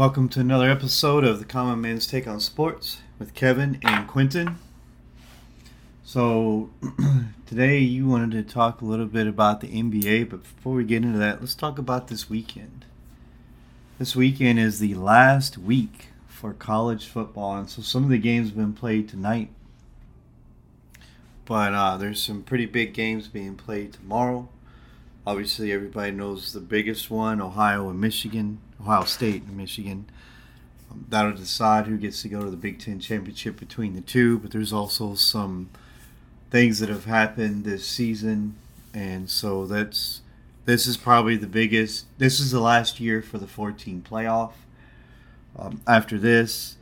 Welcome to another episode of the Common Man's Take on Sports with Kevin and Quentin. So, today you wanted to talk a little bit about the NBA, but before we get into that, let's talk about this weekend. This weekend is the last week for college football, and so some of the games have been played tonight. But uh, there's some pretty big games being played tomorrow. Obviously, everybody knows the biggest one Ohio and Michigan, Ohio State and Michigan. Um, that'll decide who gets to go to the Big Ten championship between the two, but there's also some things that have happened this season, and so that's this is probably the biggest. This is the last year for the 14 playoff. Um, after this,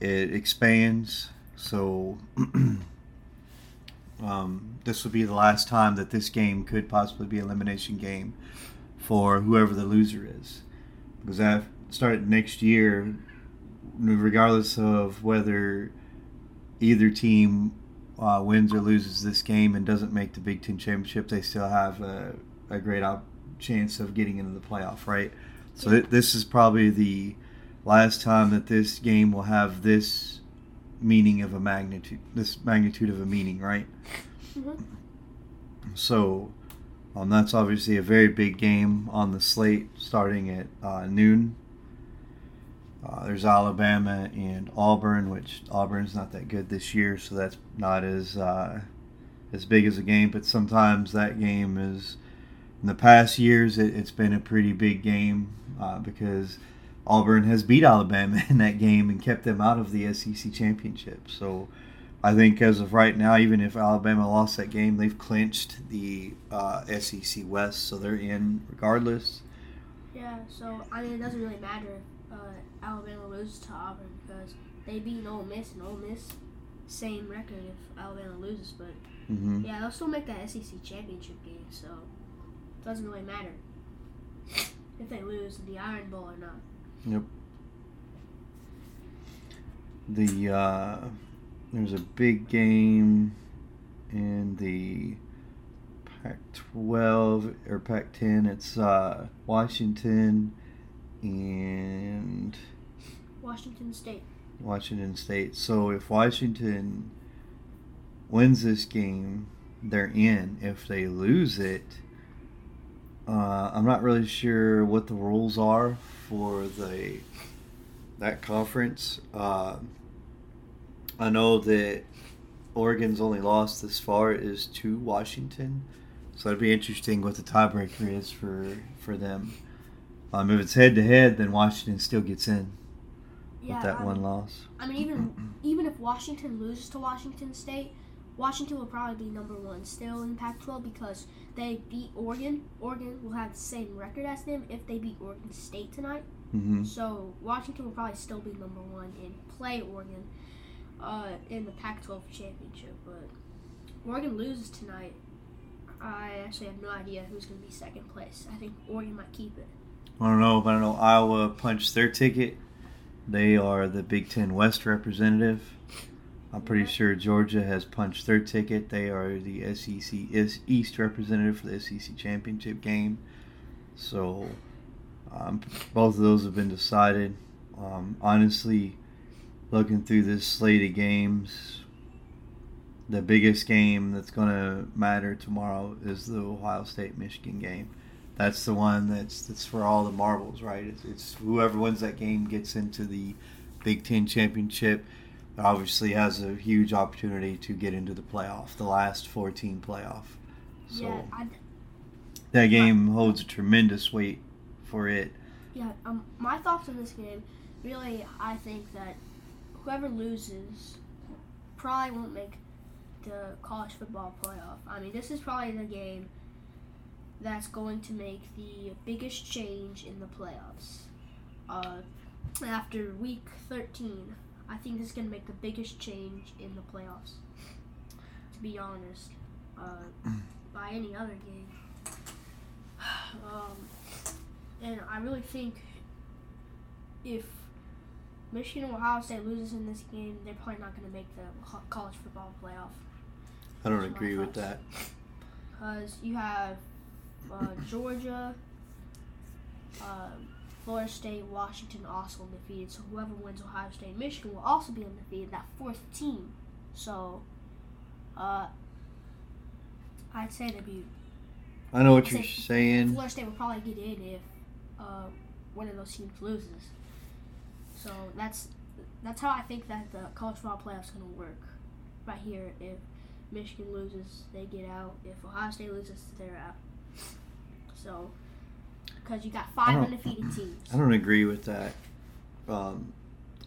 it expands. So um, this would be the last time that this game could possibly be elimination game for whoever the loser is, because that started next year, regardless of whether either team uh, wins or loses this game and doesn't make the Big Ten championship, they still have a, a great op- chance of getting into the playoff, right? So th- this is probably the last time that this game will have this meaning of a magnitude, this magnitude of a meaning, right? Mm-hmm. So, um, that's obviously a very big game on the slate starting at uh, noon. Uh, there's Alabama and Auburn, which Auburn's not that good this year, so that's not as uh, as big as a game. But sometimes that game is, in the past years, it, has been a pretty big game uh, because Auburn has beat Alabama in that game and kept them out of the SEC championship. So I think as of right now, even if Alabama lost that game, they've clinched the uh, SEC West, so they're in regardless. Yeah, so I mean, it doesn't really matter if uh, Alabama loses to Auburn because they beat Ole Miss, and Ole Miss same record if Alabama loses. But mm-hmm. yeah, they'll still make that SEC championship game, so it doesn't really matter if they lose the Iron Bowl or not. Yep. The uh, there's a big game in the Pac-12 or Pac-10. It's uh, Washington and Washington State. Washington State. So if Washington wins this game, they're in. If they lose it, uh, I'm not really sure what the rules are for the that conference. Uh, I know that Oregon's only lost this far is to Washington, so it'd be interesting what the tiebreaker is for for them. Um, if it's head to head, then Washington still gets in yeah, with that one loss. I mean, even even if Washington loses to Washington State, Washington will probably be number one still in Pac-12 because they beat Oregon. Oregon will have the same record as them if they beat Oregon State tonight. Mm-hmm. So Washington will probably still be number one and play Oregon uh, in the Pac-12 championship. But Oregon loses tonight. I actually have no idea who's going to be second place. I think Oregon might keep it. I don't know, but I know Iowa punched their ticket. They are the Big Ten West representative. I'm pretty sure Georgia has punched their ticket. They are the SEC East representative for the SEC championship game. So um, both of those have been decided. Um, honestly, looking through this slate of games, the biggest game that's going to matter tomorrow is the Ohio State Michigan game. That's the one that's that's for all the marbles, right? It's, it's whoever wins that game gets into the Big Ten championship obviously has a huge opportunity to get into the playoff, the last 14 playoff. So yeah, I, that game my, holds a tremendous weight for it. Yeah, um, my thoughts on this game, really, I think that whoever loses probably won't make the college football playoff. I mean, this is probably the game that's going to make the biggest change in the playoffs. Uh, after week 13, I think this is going to make the biggest change in the playoffs. To be honest, uh, by any other game. Um, and I really think if Michigan or Ohio State loses in this game, they're probably not going to make the college football playoff. I don't That's agree with that. Because you have uh, Georgia, uh, Florida State, Washington also undefeated. So whoever wins Ohio State, Michigan will also be undefeated. That fourth team. So, uh, I'd say they'd be. I know what I'd you're say saying. Florida State will probably get in if uh, one of those teams loses. So that's that's how I think that the college football playoffs going to work. Right here, if Michigan loses, they get out. If Ohio State loses, they're out. So, because you got five undefeated teams. I don't agree with that. Um,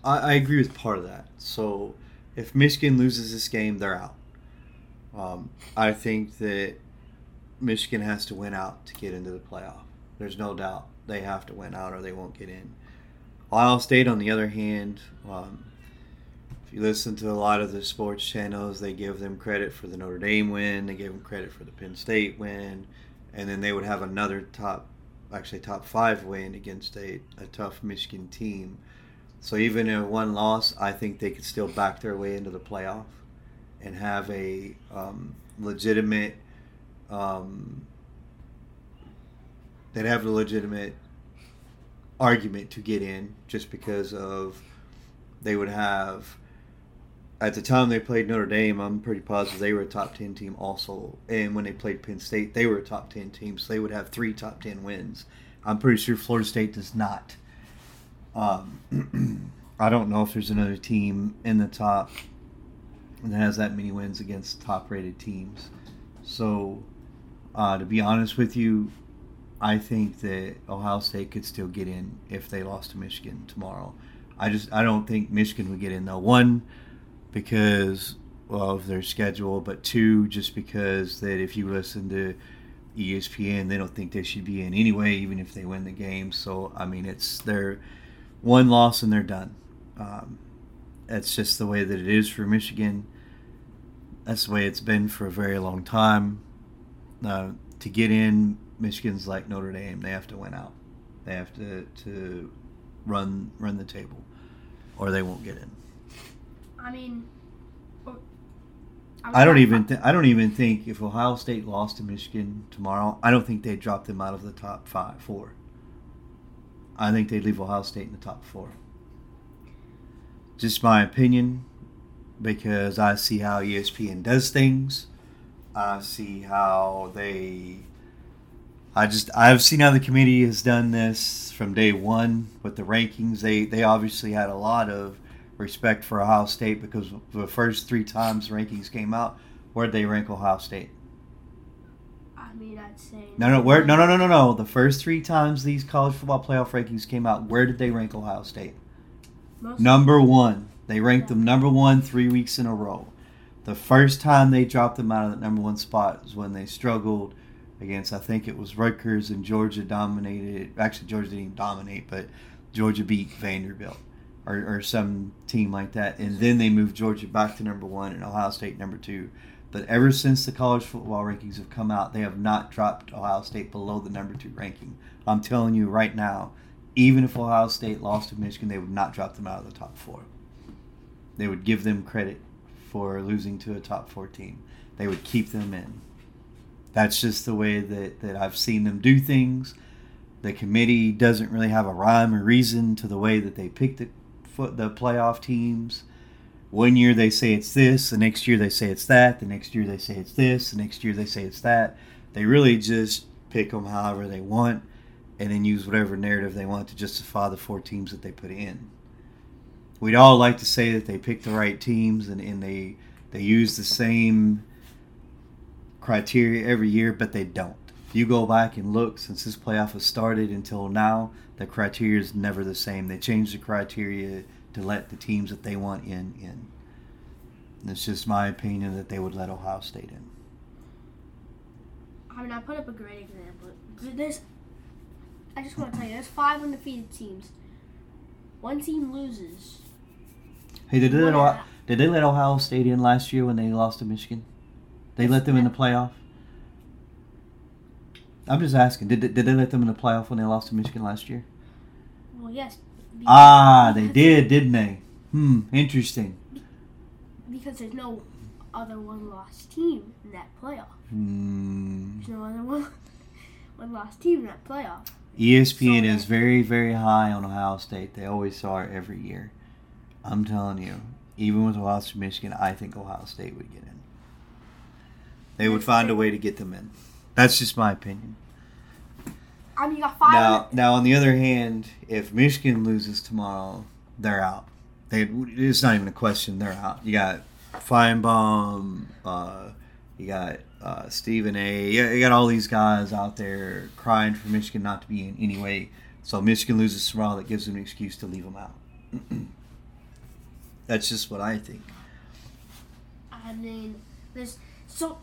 I, I agree with part of that. So if Michigan loses this game, they're out. Um, I think that Michigan has to win out to get into the playoff. There's no doubt they have to win out or they won't get in. Ohio State, on the other hand, um, if you listen to a lot of the sports channels, they give them credit for the Notre Dame win, they give them credit for the Penn State win, and then they would have another top actually top five win against a, a tough Michigan team. So even in one loss, I think they could still back their way into the playoff and have a um, legitimate. Um, they'd have a legitimate argument to get in just because of they would have at the time they played Notre Dame, I'm pretty positive they were a top 10 team also. And when they played Penn State, they were a top 10 team, so they would have three top 10 wins. I'm pretty sure Florida State does not. Um, I don't know if there's another team in the top that has that many wins against top rated teams. So, uh, to be honest with you, I think that Ohio State could still get in if they lost to Michigan tomorrow. I just I don't think Michigan would get in though. One, because of their schedule, but two, just because that if you listen to ESPN, they don't think they should be in anyway, even if they win the game. So I mean, it's their one loss and they're done. Um, that's just the way that it is for Michigan. That's the way it's been for a very long time. Uh, to get in, Michigan's like Notre Dame; they have to win out. They have to to run run the table, or they won't get in. I mean, oh, or- I don't even th- I don't even think if Ohio State lost to Michigan tomorrow, I don't think they'd drop them out of the top five four. I think they'd leave Ohio State in the top four. Just my opinion, because I see how ESPN does things. I see how they. I just I've seen how the committee has done this from day one with the rankings. They they obviously had a lot of respect for Ohio State because the first three times rankings came out, where'd they rank Ohio State? I mean, I'd say. No, no, where? No, no, no, no, no. The first three times these college football playoff rankings came out, where did they rank Ohio State? Most, Number one. They ranked them number one three weeks in a row. The first time they dropped them out of that number one spot was when they struggled against, I think it was Rutgers and Georgia dominated. Actually, Georgia didn't even dominate, but Georgia beat Vanderbilt or, or some team like that. And then they moved Georgia back to number one and Ohio State number two. But ever since the college football rankings have come out, they have not dropped Ohio State below the number two ranking. I'm telling you right now, even if Ohio State lost to Michigan, they would not drop them out of the top four. They would give them credit for losing to a top four team. They would keep them in. That's just the way that, that I've seen them do things. The committee doesn't really have a rhyme or reason to the way that they pick the the playoff teams. One year they say it's this, the next year they say it's that, the next year they say it's this, the next year they say it's that. They really just pick them however they want and then use whatever narrative they want to justify the four teams that they put in. We'd all like to say that they pick the right teams and, and they they use the same criteria every year, but they don't. If you go back and look since this playoff has started until now, the criteria is never the same. They change the criteria to let the teams that they want in in. And it's just my opinion that they would let Ohio State in. I mean, I put up a great example. There's, I just want to tell you, there's five undefeated teams. One team loses. Hey, did they let did they let Ohio State in last year when they lost to Michigan? They let them in the playoff. I'm just asking. Did they, did they let them in the playoff when they lost to Michigan last year? Well, yes. Ah, they did, didn't they? Hmm, interesting. Because there's no other one lost team in that playoff. Hmm. There's no other one one lost team in that playoff. ESPN So is very, very high on Ohio State. They always are every year. I'm telling you, even with Ohio State, Michigan, I think Ohio State would get in. They would find a way to get them in. That's just my opinion. I mean, you got five. Now, now on the other hand, if Michigan loses tomorrow, they're out. They it's not even a question. They're out. You got Finebaum, uh, you got uh, Stephen A. You you got all these guys out there crying for Michigan not to be in any way. So Michigan loses tomorrow, that gives them an excuse to leave them out. That's just what I think. I mean, there's so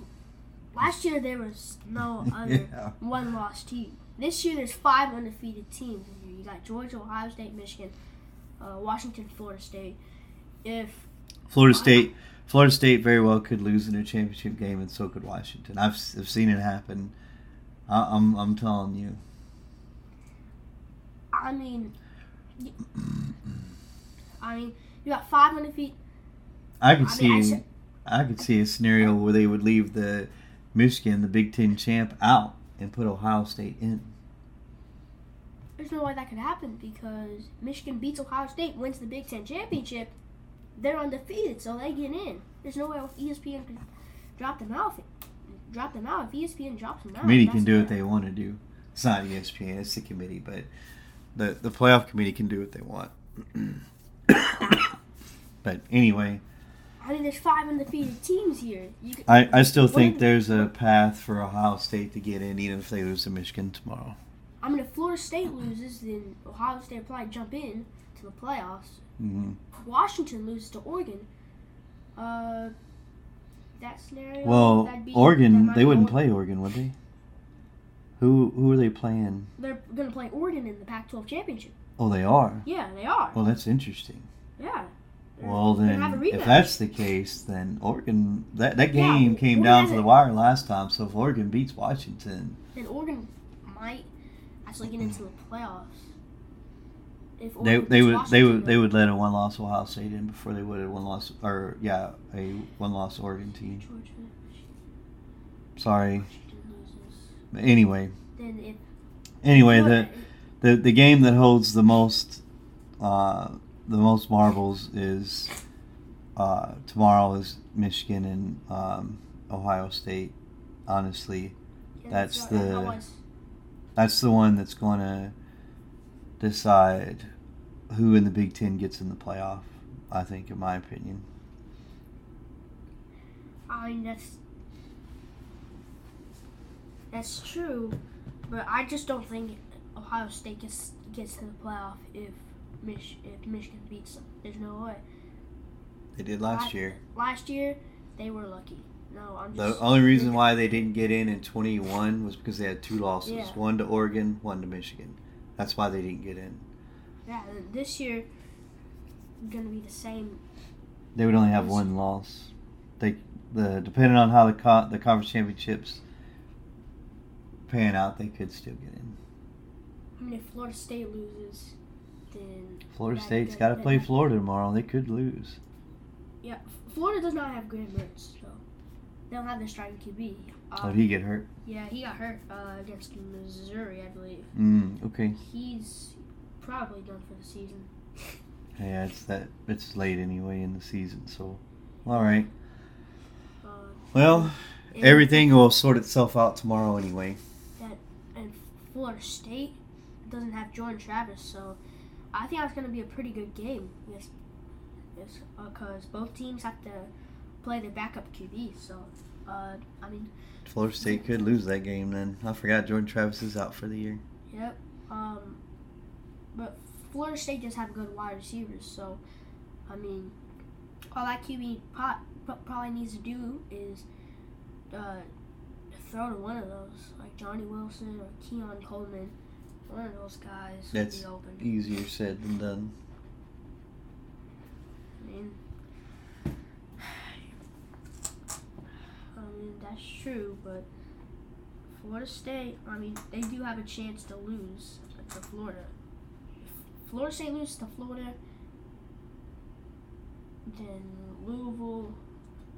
last year there was no other Yeah. one lost team. This year there's five undefeated teams. You got Georgia, Ohio State, Michigan, uh, Washington, Florida State. If Florida State, Florida State very well could lose in a championship game, and so could Washington. I've, I've seen it happen. I, I'm I'm telling you. I mean, I mean, you got five undefeated. I could I see mean, I said- I could see a scenario where they would leave the Michigan, the Big Ten champ, out and put Ohio State in. There's no way that could happen because Michigan beats Ohio State, wins the Big Ten championship. They're undefeated, so they get in. There's no way ESPN can drop them out. If, drop them out if ESPN drops them out. committee can do what they want to do. It's not ESPN, it's the committee, but the the playoff committee can do what they want. but anyway, I mean, there's five undefeated teams here. You could, I, I still think if- there's a path for Ohio State to get in, even if they lose to Michigan tomorrow. I mean, if Florida State loses, then Ohio State probably jump in to the playoffs. hmm Washington loses to Oregon. Uh, that scenario. Well, that'd be, Oregon, they wouldn't Or- play Oregon, would they? Who who are they playing? They're gonna play Oregon in the Pac-12 championship. Oh, they are. Yeah, they are. Well, that's interesting. Yeah. Well, gonna have a then, if that's the case, then Oregon that that Yeah, game came Oregon down to the wire last time. So if Oregon beats Washington, then Oregon might actually get into the playoffs. If they they would they would they would let a one loss Ohio State in before they would a one loss or yeah a one loss Oregon team. Georgia, Sorry, but anyway, Then if anyway the the the game that holds the most uh, the most marbles is uh, tomorrow is Michigan and um, Ohio State. Honestly, yeah, that's sorry, I- I the- that's the one that's going to decide who in the Big Ten gets in the playoff. I think, in my opinion. I mean that's that's true, but I just don't think Ohio State gets gets to the playoff if Mich- if Michigan beats them. There's no way. They did last year. Last year they were lucky. No, I'm The only reason why they didn't get in in 21 was because they had two losses Yeah. one to Oregon, one to Michigan. That's why they didn't get in. yeah this year gonna be the same. They would only have one loss. They the depending on how the co- the conference championships pan out, they could still get in. I mean, if Florida State loses, then Florida State's got to play that- Florida tomorrow. They could lose. Yeah, Florida does not have Graham Mertz, so they don't have their starting QB. How Um, did he get hurt? Yeah, he got hurt uh, against Missouri, I believe. Mm, okay. He's probably done for the season. Yeah, it's that it's late anyway in the season, so all right. Uh, Well, everything will sort itself out tomorrow anyway. And Florida State doesn't have Jordan Travis, so I think that's going to be a pretty good game. Yes, yes, because both teams have to play their backup QB. So, uh, I mean, Florida State could lose that game then. I forgot Jordan Travis is out for the year. Yep. Um, but Florida State does have good wide receivers, so I mean, all that QB pot probably needs to do is uh, throw to one of those, like Johnny Wilson or Keon Coleman. One of those guys That's be open. easier said than done. I mean, I mean that's true, but Florida State, I mean, they do have a chance to lose to Florida. If Florida State loses to Florida, then Louisville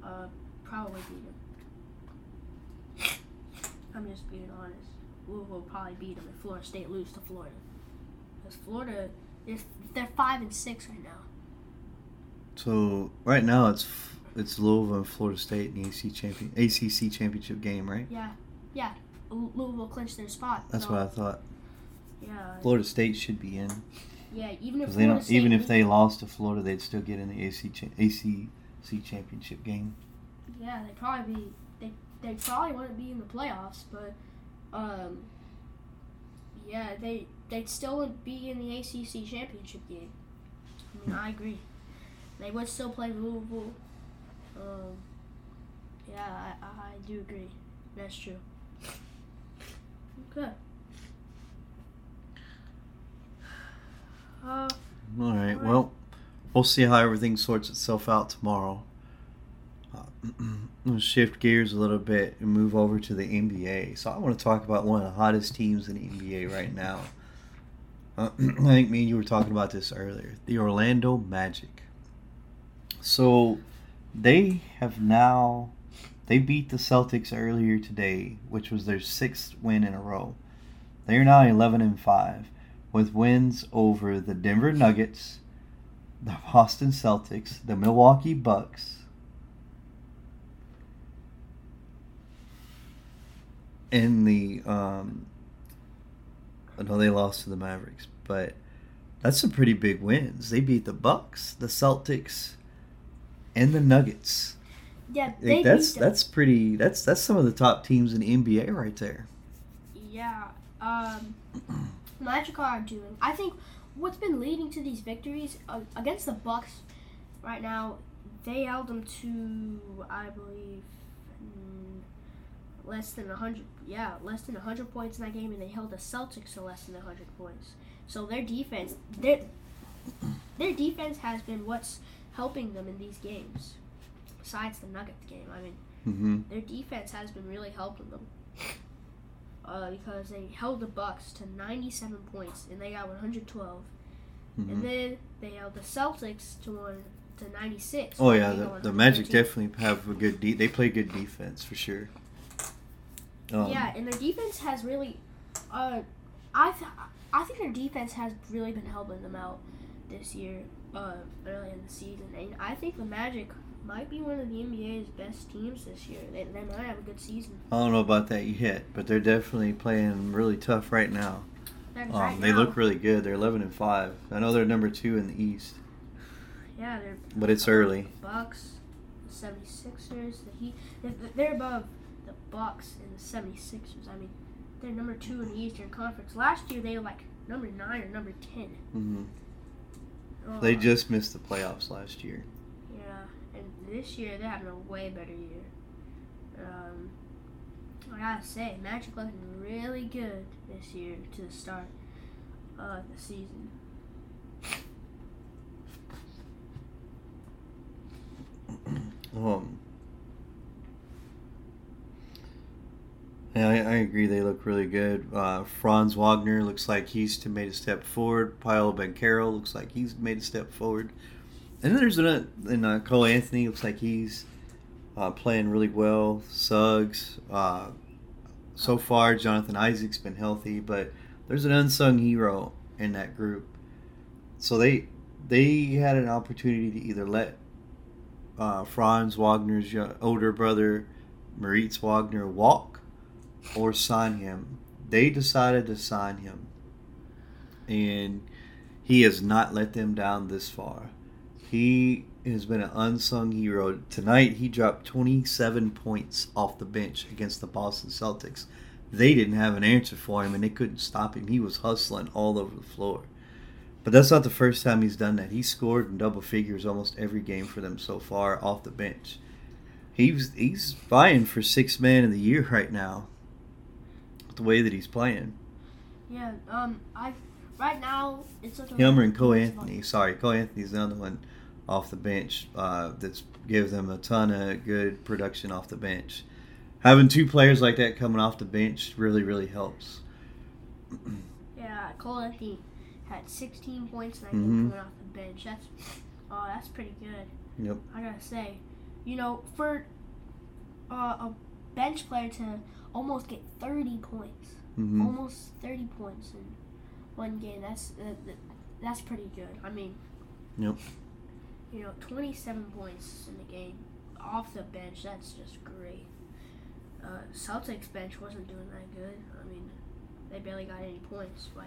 uh, probably beat them. I'm just being honest. Louisville will probably beat them if Florida State lose to Florida. Because Florida is they're five and six right now. So right now it's it's Louisville and Florida State in the AC champion ACC championship game, right? Yeah, yeah. Louisville clinched their spot. That's so, what I thought. Yeah, Florida State should be in yeah. Even if they don't. State Even if they lost to Florida, they'd still get in the AC cha- ACC championship game. Yeah, they probably be they they probably wouldn't be in the playoffs, but um yeah, they they'd still would be in the ACC championship game. I mean, I agree. They would still play Louisville. Um, yeah, I, I do agree. That's true. Okay. Uh, All right. Alright. Well, we'll see how everything sorts itself out tomorrow. Uh, we'll shift gears a little bit and move over to the NBA. So I want to talk about one of the hottest teams in the NBA right now. Uh, I think me and you were talking about this earlier. The Orlando Magic. So they have now they beat the Celtics earlier today, which was their sixth win in a row. They are now 11 and 5 with wins over the Denver Nuggets, the Boston Celtics, the Milwaukee Bucks, and the um I know they lost to the Mavericks, but that's some pretty big wins. They beat the Bucks, the Celtics, and the Nuggets. yeah, think that's that's pretty that's that's some of the top teams in the NBA right there. Yeah. Um, Magic are doing. I think what's been leading to these victories uh, against the Bucks right now, they held them to I believe less than hundred. Yeah, less than hundred points in that game, and they held the Celtics to less than hundred points. So their defense, their their defense has been what's helping them in these games. Besides the Nuggets game, I mean Mm-hmm. their defense has been really helping them. Uh, because they held the Bucks to 97 points and they got 112, Mm-hmm. and then they held the Celtics to one to 96. Oh yeah, the, the Magic definitely have a good. De- they play good defense for sure. Um, yeah, and their defense has really, uh, I th- I think their defense has really been helping them out this year, uh, early in the season, and I think the Magic might be one of the NBA's best teams this year. They, they might have a good season. I don't know about that yet, but they're definitely playing really tough right now. Um, right they now- look really good. They're 11 and five. I know they're number two in the East, yeah, they're but it's early. Bucks, the 76ers, the Heat. they're- They're above Bucks and the 76ers. I mean, they're number two in the Eastern Conference. Last year they were like number nine or number 10. hmm Oh, They just missed the playoffs last year. yeah, and this year they're having a way better year. Um, I gotta say, Magic looking really good this year to the start of the season. Um, yeah, I, I agree. They look really good. Uh, Franz Wagner looks like he's made a step forward. Paolo Banchero looks like he's made a step forward. And then there's another, and uh, Cole Anthony looks like he's uh, playing really well. Suggs. Uh, so far, Jonathan Isaac's been healthy, but there's an unsung hero in that group. So they they had an opportunity to either let uh, Franz Wagner's older brother, Moritz Wagner, walk or sign him. They decided to sign him. And he has not let them down this far. He has been an unsung hero. Tonight, he dropped 27 points off the bench against the Boston Celtics. They didn't have an answer for him, and they couldn't stop him. He was hustling all over the floor. But that's not the first time he's done that. He scored in double figures almost every game for them so far off the bench. He's he's vying for six man of the year right now. With the way that he's playing. Yeah, um, I right now it's looking Him like and Cole Anthony. Sorry, Cole Anthony's the other one off the bench uh, that's gives them a ton of good production off the bench. Having two players like that coming off the bench really, really helps. Yeah, Cole Anthony had 16 points in that Mhm. coming off the bench. That's oh, that's pretty good. Yep. I gotta say, you know, for uh, a bench player to almost get 30 points. hmm Almost 30 points in one game. That's uh, that's pretty good. I mean, Yep. You know, 27 points in the game off the bench. That's just great. Uh, Celtics bench wasn't doing that good. I mean, they barely got any points, but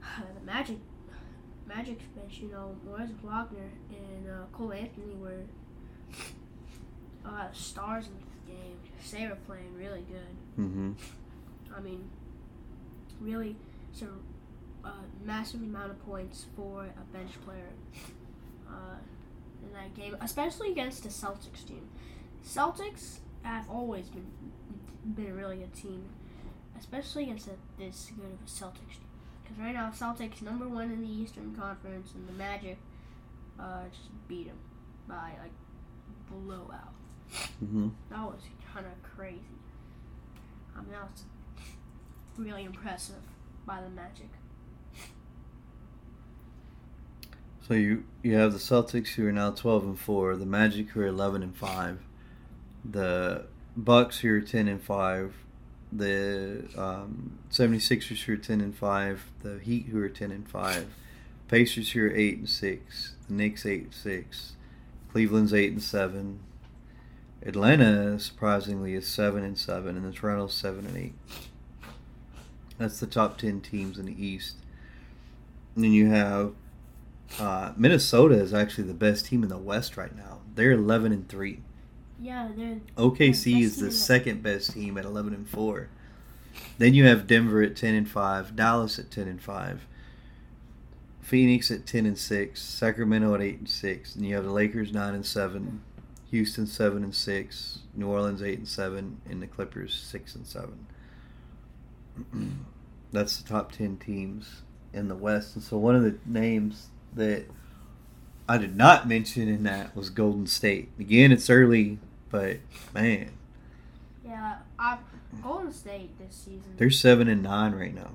the Magic Magic's bench, you know, Moritz Wagner and uh, Cole Anthony were uh, stars in game. They were playing really good. hmm I mean, really, it's a uh, massive amount of points for a bench player uh, in that game, especially against the Celtics team. Celtics have always been been a really good team, especially against a, this good of a Celtics team. Because right now, Celtics number one in the Eastern Conference, and the Magic uh, just beat them by like blowout. Hmm That was kind of crazy. I mean, that was really impressive by the Magic. So you you have the Celtics who are now twelve and four, the Magic who are eleven and five, the Bucks who are ten and five, the um, 76ers who are ten and five, the Heat who are ten and five, Pacers who are eight and six, the Knicks eight and six, Cleveland's eight and seven, Atlanta surprisingly is seven and seven, and the Toronto's seven and eight. That's the top ten teams in the East. And then you have uh, Minnesota is actually the best team in the West right now. They're eleven and three. Yeah, they're OKC best is the the- second best team at eleven and four. Then you have Denver at ten and five, Dallas at ten and five, Phoenix at ten and six, Sacramento at eight and six, and you have the Lakers nine and seven, Houston seven and six, New Orleans eight and seven, and the Clippers six and seven. That's the top ten teams in the West, and so one of the names that I did not mention in that was Golden State. Again, it's early, but man, yeah. I, Golden State this season. they're seven and nine right now.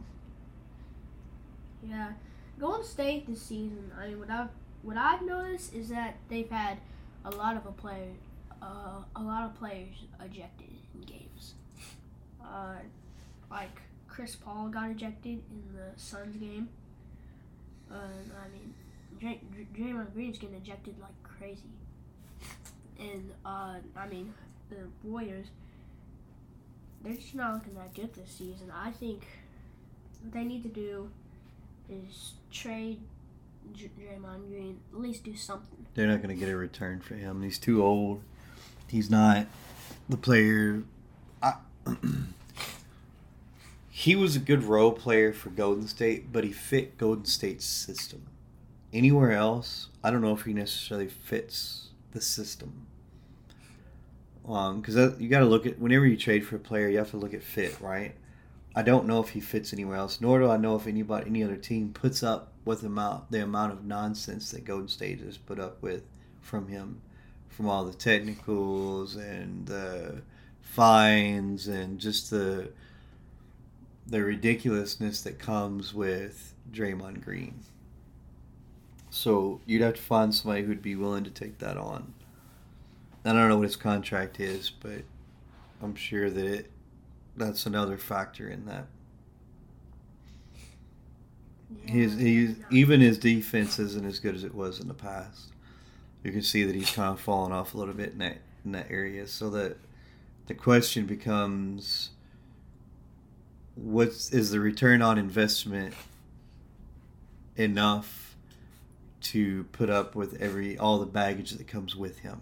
yeah, Golden State this season. I mean, what I've what I've noticed is that they've had a lot of a player, uh, a lot of players ejected in games. Uh, like Chris Paul got ejected in the Suns game. Uh, I mean, Dray- Dray- Draymond Green's getting ejected like crazy. And uh, I mean, the Warriors, they're just not looking that good this season. I think what they need to do is trade J- Draymond Green, at least do something. They're not going to get a return for him. He's too old. He's not the player. I, he was a good role player for Golden State, but he fit Golden State's system. Anywhere else, I don't know if he necessarily fits the system. Um, because you got to look at whenever you trade for a player, you have to look at fit, right? I don't know if he fits anywhere else, nor do I know if anybody, any other team, puts up with the amount the amount of nonsense that Golden State has put up with from him, from all the technicals and the fines and just the the ridiculousness that comes with Draymond Green. So you'd have to find somebody who'd be willing to take that on. I don't know what his contract is, but I'm sure that it that's another factor in that. His, he's, even his defense isn't as good as it was in the past. You can see that he's kind of fallen off a little bit in that in that area. So that the question becomes, what's is the return on investment enough to put up with every all the baggage that comes with him?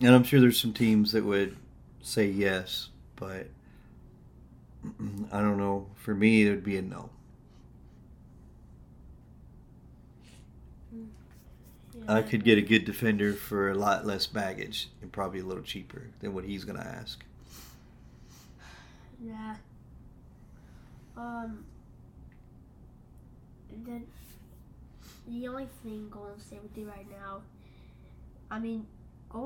And I'm sure there's some teams that would say yes, but I don't know. For me, it would be a no. Yeah, I could get a good defender for a lot less baggage and probably a little cheaper than what he's going to ask. Yeah. Um. Then the only thing Golden State would do right now, I mean,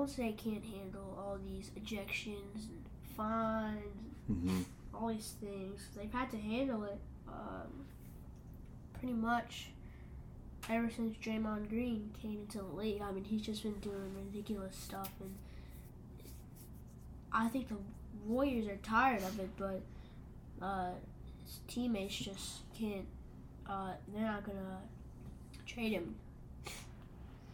State can't handle all these ejections and fines, Mm-hmm. all these things. They've had to handle it, um, pretty much ever since Draymond Green came into the league, I mean, he's just been doing ridiculous stuff, and I think the Warriors are tired of it, but uh, his teammates just can't. Uh, they're not gonna trade him.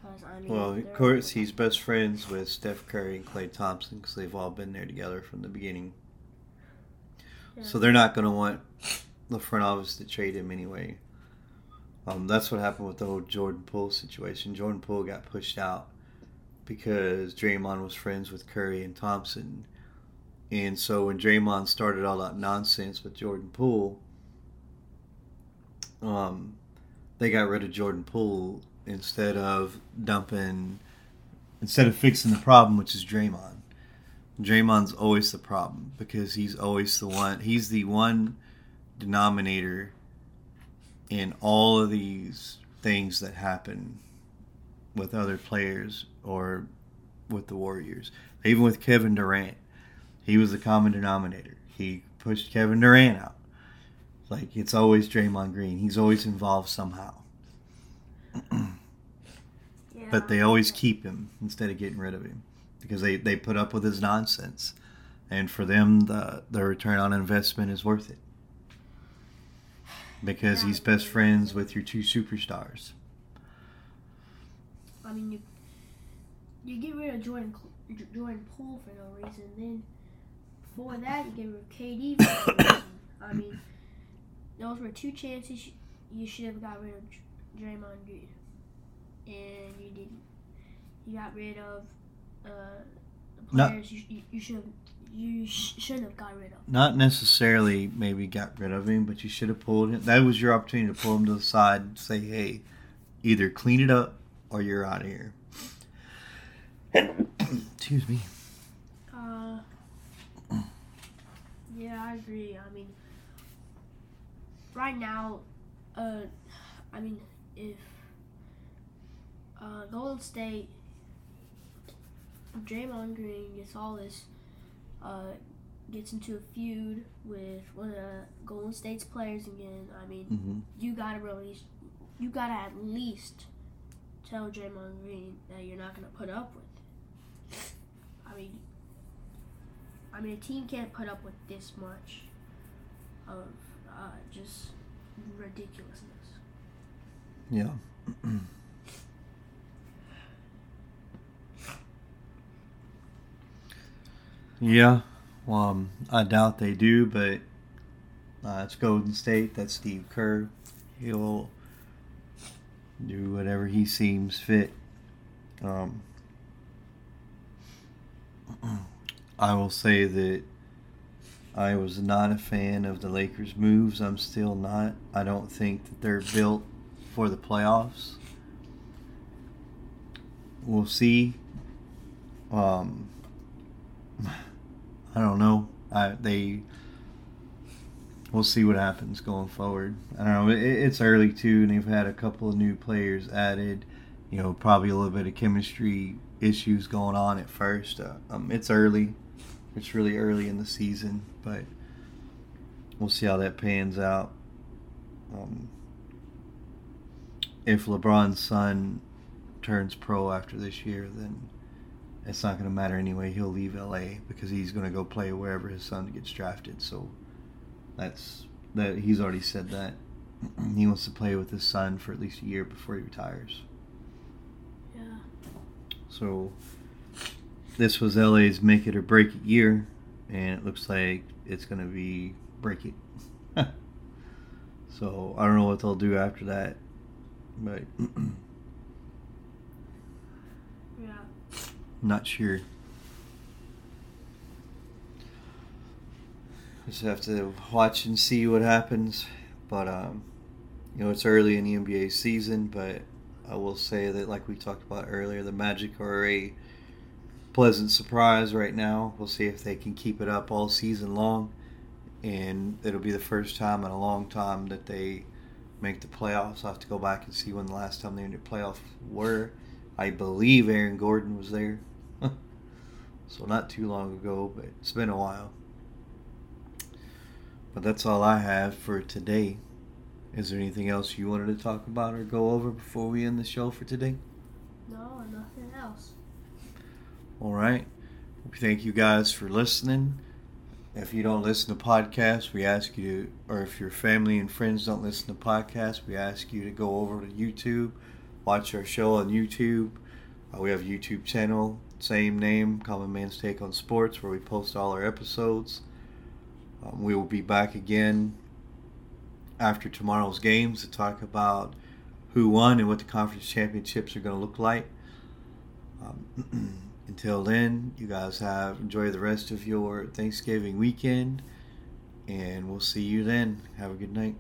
I mean, Well, of course, he's best friends with Steph Curry and Klay Thompson because they've all been there together from the beginning. Yeah. So they're not going to want the front office to trade him anyway. Um, that's what happened with the whole Jordan Poole situation. Jordan Poole got pushed out because Draymond was friends with Curry and Thompson. And so when Draymond started all that nonsense with Jordan Poole, um, they got rid of Jordan Poole instead of dumping, instead of fixing the problem, which is Draymond. Draymond's always the problem because he's always the one. He's the one denominator in all of these things that happen with other players or with the Warriors. Even with Kevin Durant, he was the common denominator. He pushed Kevin Durant out. Like it's always Draymond Green. He's always involved somehow. yeah. But they always keep him instead of getting rid of him because they, they put up with his nonsense. And for them, the, the return on investment is worth it. Because he's best friends with your two superstars. I mean, you you get rid of Jordan Jordan Poole for no reason. Then before that, you get rid of KD for no reason. I mean, those were two chances you should have got rid of Draymond Green, and you didn't. You got rid of uh, No. players you, you, you should have you sh- shouldn't have got rid of. Not necessarily maybe got rid of him, but you should have pulled him. That was your opportunity to pull him to the side and say, hey, either clean it up or you're out of here. Excuse me. Uh, yeah, I agree. I mean, right now, uh, I mean, if uh, Golden State, Draymond Green gets all this, uh, gets into a feud with one of the Golden State's players again, I mean, hmm you gotta release, you gotta at least tell Draymond Green that you're not gonna put up with. I mean, I mean, a team can't put up with this much of uh, just ridiculousness. Yeah. yeah. Well, um, I doubt they do, but uh, it's Golden State. That's Steve Kerr. He'll do whatever he seems fit. Um, I will say that I was not a fan of the Lakers' moves. I'm still not. I don't think that they're built for the playoffs. We'll see. Um, I don't know. I, they. We'll see what happens going forward. I don't know. It, it's early too, and they've had a couple of new players added. You know, probably a little bit of chemistry issues going on at first. Uh, um, it's early. It's really early in the season, but we'll see how that pans out. Um, if LeBron's son turns pro after this year, then it's not going to matter anyway. He'll leave LA because he's going to go play wherever his son gets drafted. So that's that. He's already said that he wants to play with his son for at least a year before he retires. Yeah. So this was LA's make it or break it year, and it looks like it's going to be break it. so I don't know what they'll do after that, but Yeah. Not sure. Just have to watch and see what happens. But um, you know, it's early in the NBA season, but I will say that, like we talked about earlier, the Magic are a pleasant surprise right now. We'll see if they can keep it up all season long, and it'll be the first time in a long time that they make the playoffs. I'll have to go back and see when the last time they made the playoffs were. I believe Aaron Gordon was there, so not too long ago, but it's been a while. But that's all I have for today. Is there anything else you wanted to talk about or go over before we end the show for today? No, nothing else. All right. Thank you guys for listening. If you don't listen to podcasts, we ask you to, or if your family and friends don't listen to podcasts, we ask you to go over to YouTube, watch our show on YouTube. Uh, we have a YouTube channel, same name, Common Man's Take on Sports, where we post all our episodes. Um, we will be back again after tomorrow's games to talk about who won and what the conference championships are going to look like. Um, until then, you guys have enjoy the rest of your Thanksgiving weekend, and we'll see you then. Have a good night.